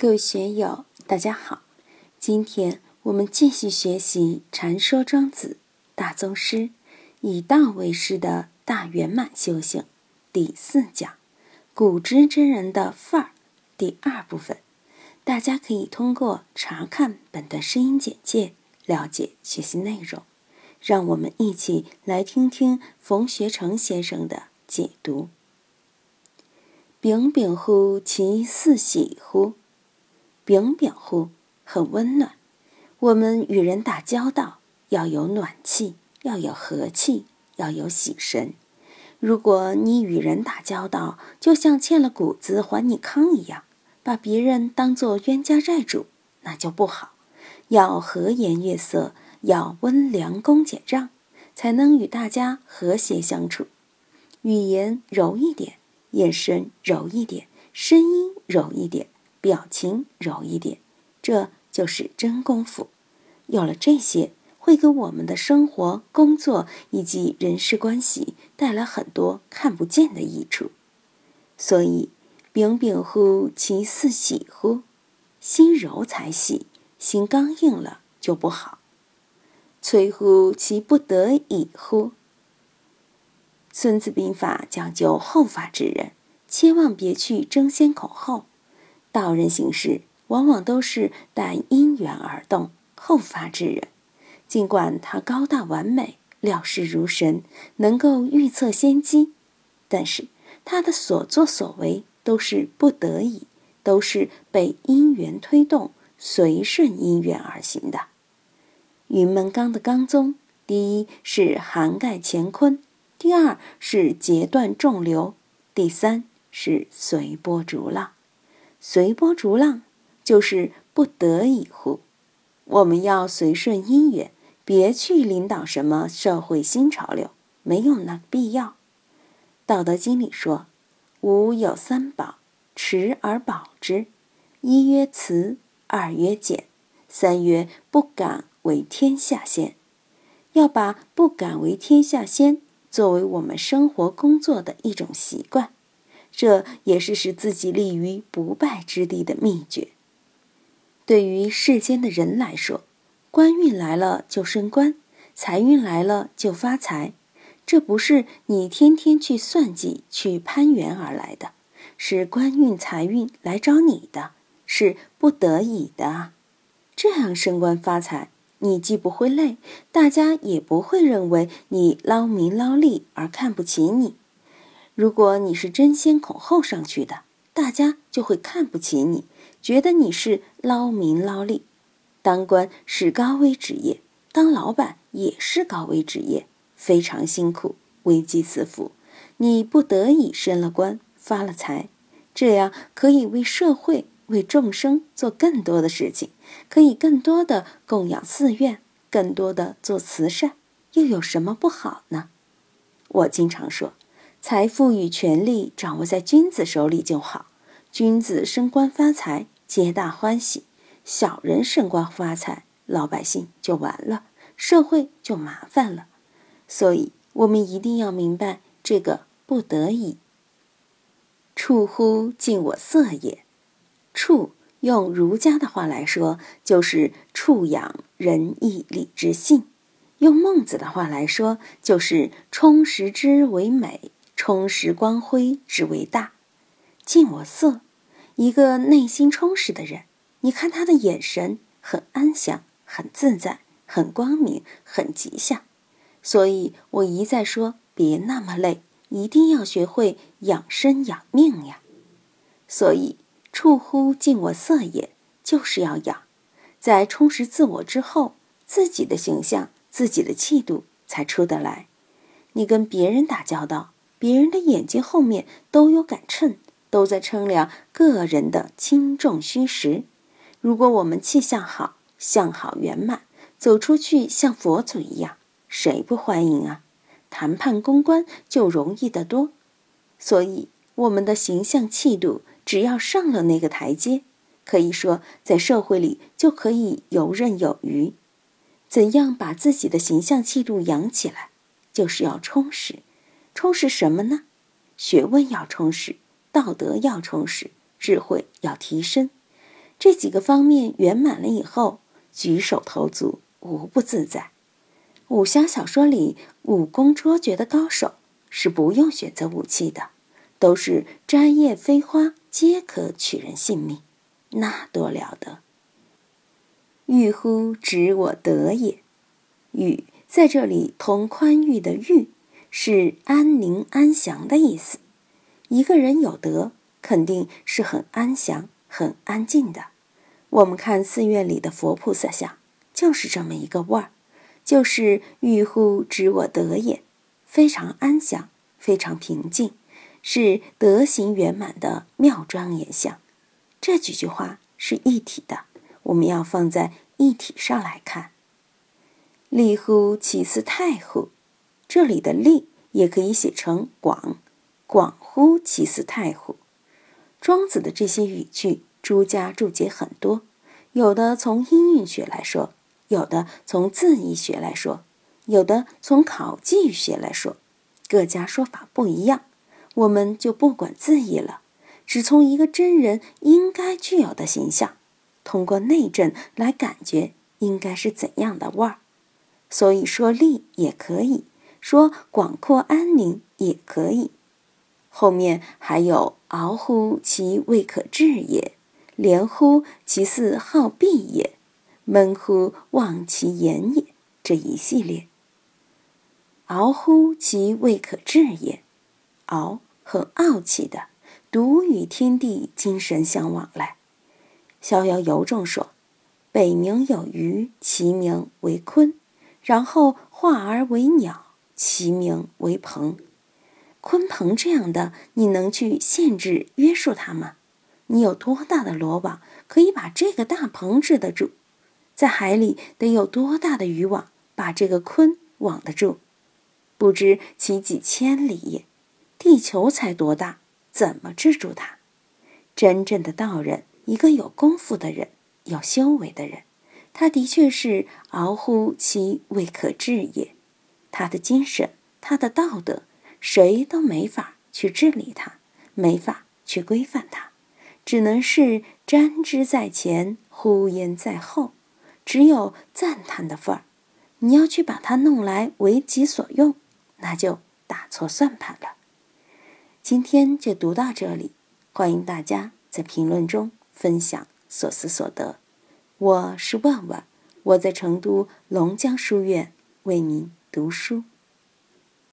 各位学友，大家好！今天我们继续学习《禅说庄子》大宗师以道为师的大圆满修行第四讲“古之真人的范儿”第二部分。大家可以通过查看本段声音简介了解学习内容。让我们一起来听听冯学成先生的解读。秉秉乎其四喜乎？秉秉乎，很温暖。我们与人打交道，要有暖气，要有和气，要有喜神。如果你与人打交道，就像欠了谷子还你糠一样，把别人当作冤家债主，那就不好。要和颜悦色。要温良恭俭让，才能与大家和谐相处。语言柔一点，眼神柔一点，声音柔一点，表情柔一点，这就是真功夫。有了这些，会给我们的生活、工作以及人事关系带来很多看不见的益处。所以，秉秉乎其似喜乎？心柔才喜，心刚硬了就不好。摧乎其不得已乎？《孙子兵法》讲究后发制人，千万别去争先恐后。道人行事往往都是待因缘而动，后发制人。尽管他高大完美，料事如神，能够预测先机，但是他的所作所为都是不得已，都是被因缘推动，随顺因缘而行的。云门纲的纲宗，第一是涵盖乾坤，第二是截断众流，第三是随波逐浪。随波逐浪就是不得已乎？我们要随顺因缘，别去领导什么社会新潮流，没有那必要。《道德经》里说：“吾有三宝，持而保之。一曰慈，二曰俭，三曰不敢。”为天下先，要把不敢为天下先作为我们生活工作的一种习惯，这也是使自己立于不败之地的秘诀。对于世间的人来说，官运来了就升官，财运来了就发财，这不是你天天去算计、去攀援而来的，是官运财运来找你的，是不得已的。这样升官发财。你既不会累，大家也不会认为你捞名捞利而看不起你。如果你是争先恐后上去的，大家就会看不起你，觉得你是捞名捞利。当官是高危职业，当老板也是高危职业，非常辛苦，危机四伏。你不得已升了官，发了财，这样可以为社会。为众生做更多的事情，可以更多的供养寺院，更多的做慈善，又有什么不好呢？我经常说，财富与权力掌握在君子手里就好，君子升官发财，皆大欢喜；小人升官发财，老百姓就完了，社会就麻烦了。所以，我们一定要明白这个不得已。处乎尽我色也。处用儒家的话来说，就是处养仁义礼智信；用孟子的话来说，就是充实之为美，充实光辉之为大。尽我色，一个内心充实的人，你看他的眼神很安详、很自在、很光明、很吉祥。所以我一再说，别那么累，一定要学会养生养命呀。所以。处乎尽我色也，就是要养，在充实自我之后，自己的形象、自己的气度才出得来。你跟别人打交道，别人的眼睛后面都有杆秤，都在称量个人的轻重虚实。如果我们气象好，相好圆满，走出去像佛祖一样，谁不欢迎啊？谈判公关就容易得多。所以，我们的形象气度。只要上了那个台阶，可以说在社会里就可以游刃有余。怎样把自己的形象气度养起来，就是要充实。充实什么呢？学问要充实，道德要充实，智慧要提升。这几个方面圆满了以后，举手投足无不自在。武侠小说里武功卓绝的高手是不用选择武器的，都是摘叶飞花皆可取人性命，那多了得！欲乎指我德也，欲在这里同宽裕的裕是安宁安详的意思。一个人有德，肯定是很安详、很安静的。我们看寺院里的佛菩萨像，就是这么一个味儿，就是欲乎知我德也，非常安详，非常平静，是德行圆满的妙庄严相。这几句话是一体的，我们要放在一体上来看。立乎其似太乎，这里的利也可以写成广。广乎其似太乎？庄子的这些语句，诸家注解很多，有的从音韵学来说，有的从字义学来说，有的从考据学来说，各家说法不一样。我们就不管字义了，只从一个真人应该具有的形象，通过内证来感觉应该是怎样的味儿。所以说利也可以说广阔安宁也可以。后面还有“敖乎其未可治也，连乎其似好闭也，闷乎忘其言也”这一系列。“敖乎其未可治也”，敖很傲气的，独与天地精神相往来。逍遥游中说：“北冥有鱼，其名为鲲；然后化而为鸟，其名为鹏。”鲲鹏这样的，你能去限制约束它吗？你有多大的罗网可以把这个大鹏制得住？在海里得有多大的渔网把这个鲲网得住？不知其几千里也。地球才多大，怎么制住它？真正的道人，一个有功夫的人，有修为的人，他的确是熬乎其未可治也。他的精神，他的道德。谁都没法去治理它，没法去规范它，只能是瞻之在前，呼焉在后，只有赞叹的份儿。你要去把它弄来为己所用，那就打错算盘了。今天就读到这里，欢迎大家在评论中分享所思所得。我是万万，我在成都龙江书院为您读书。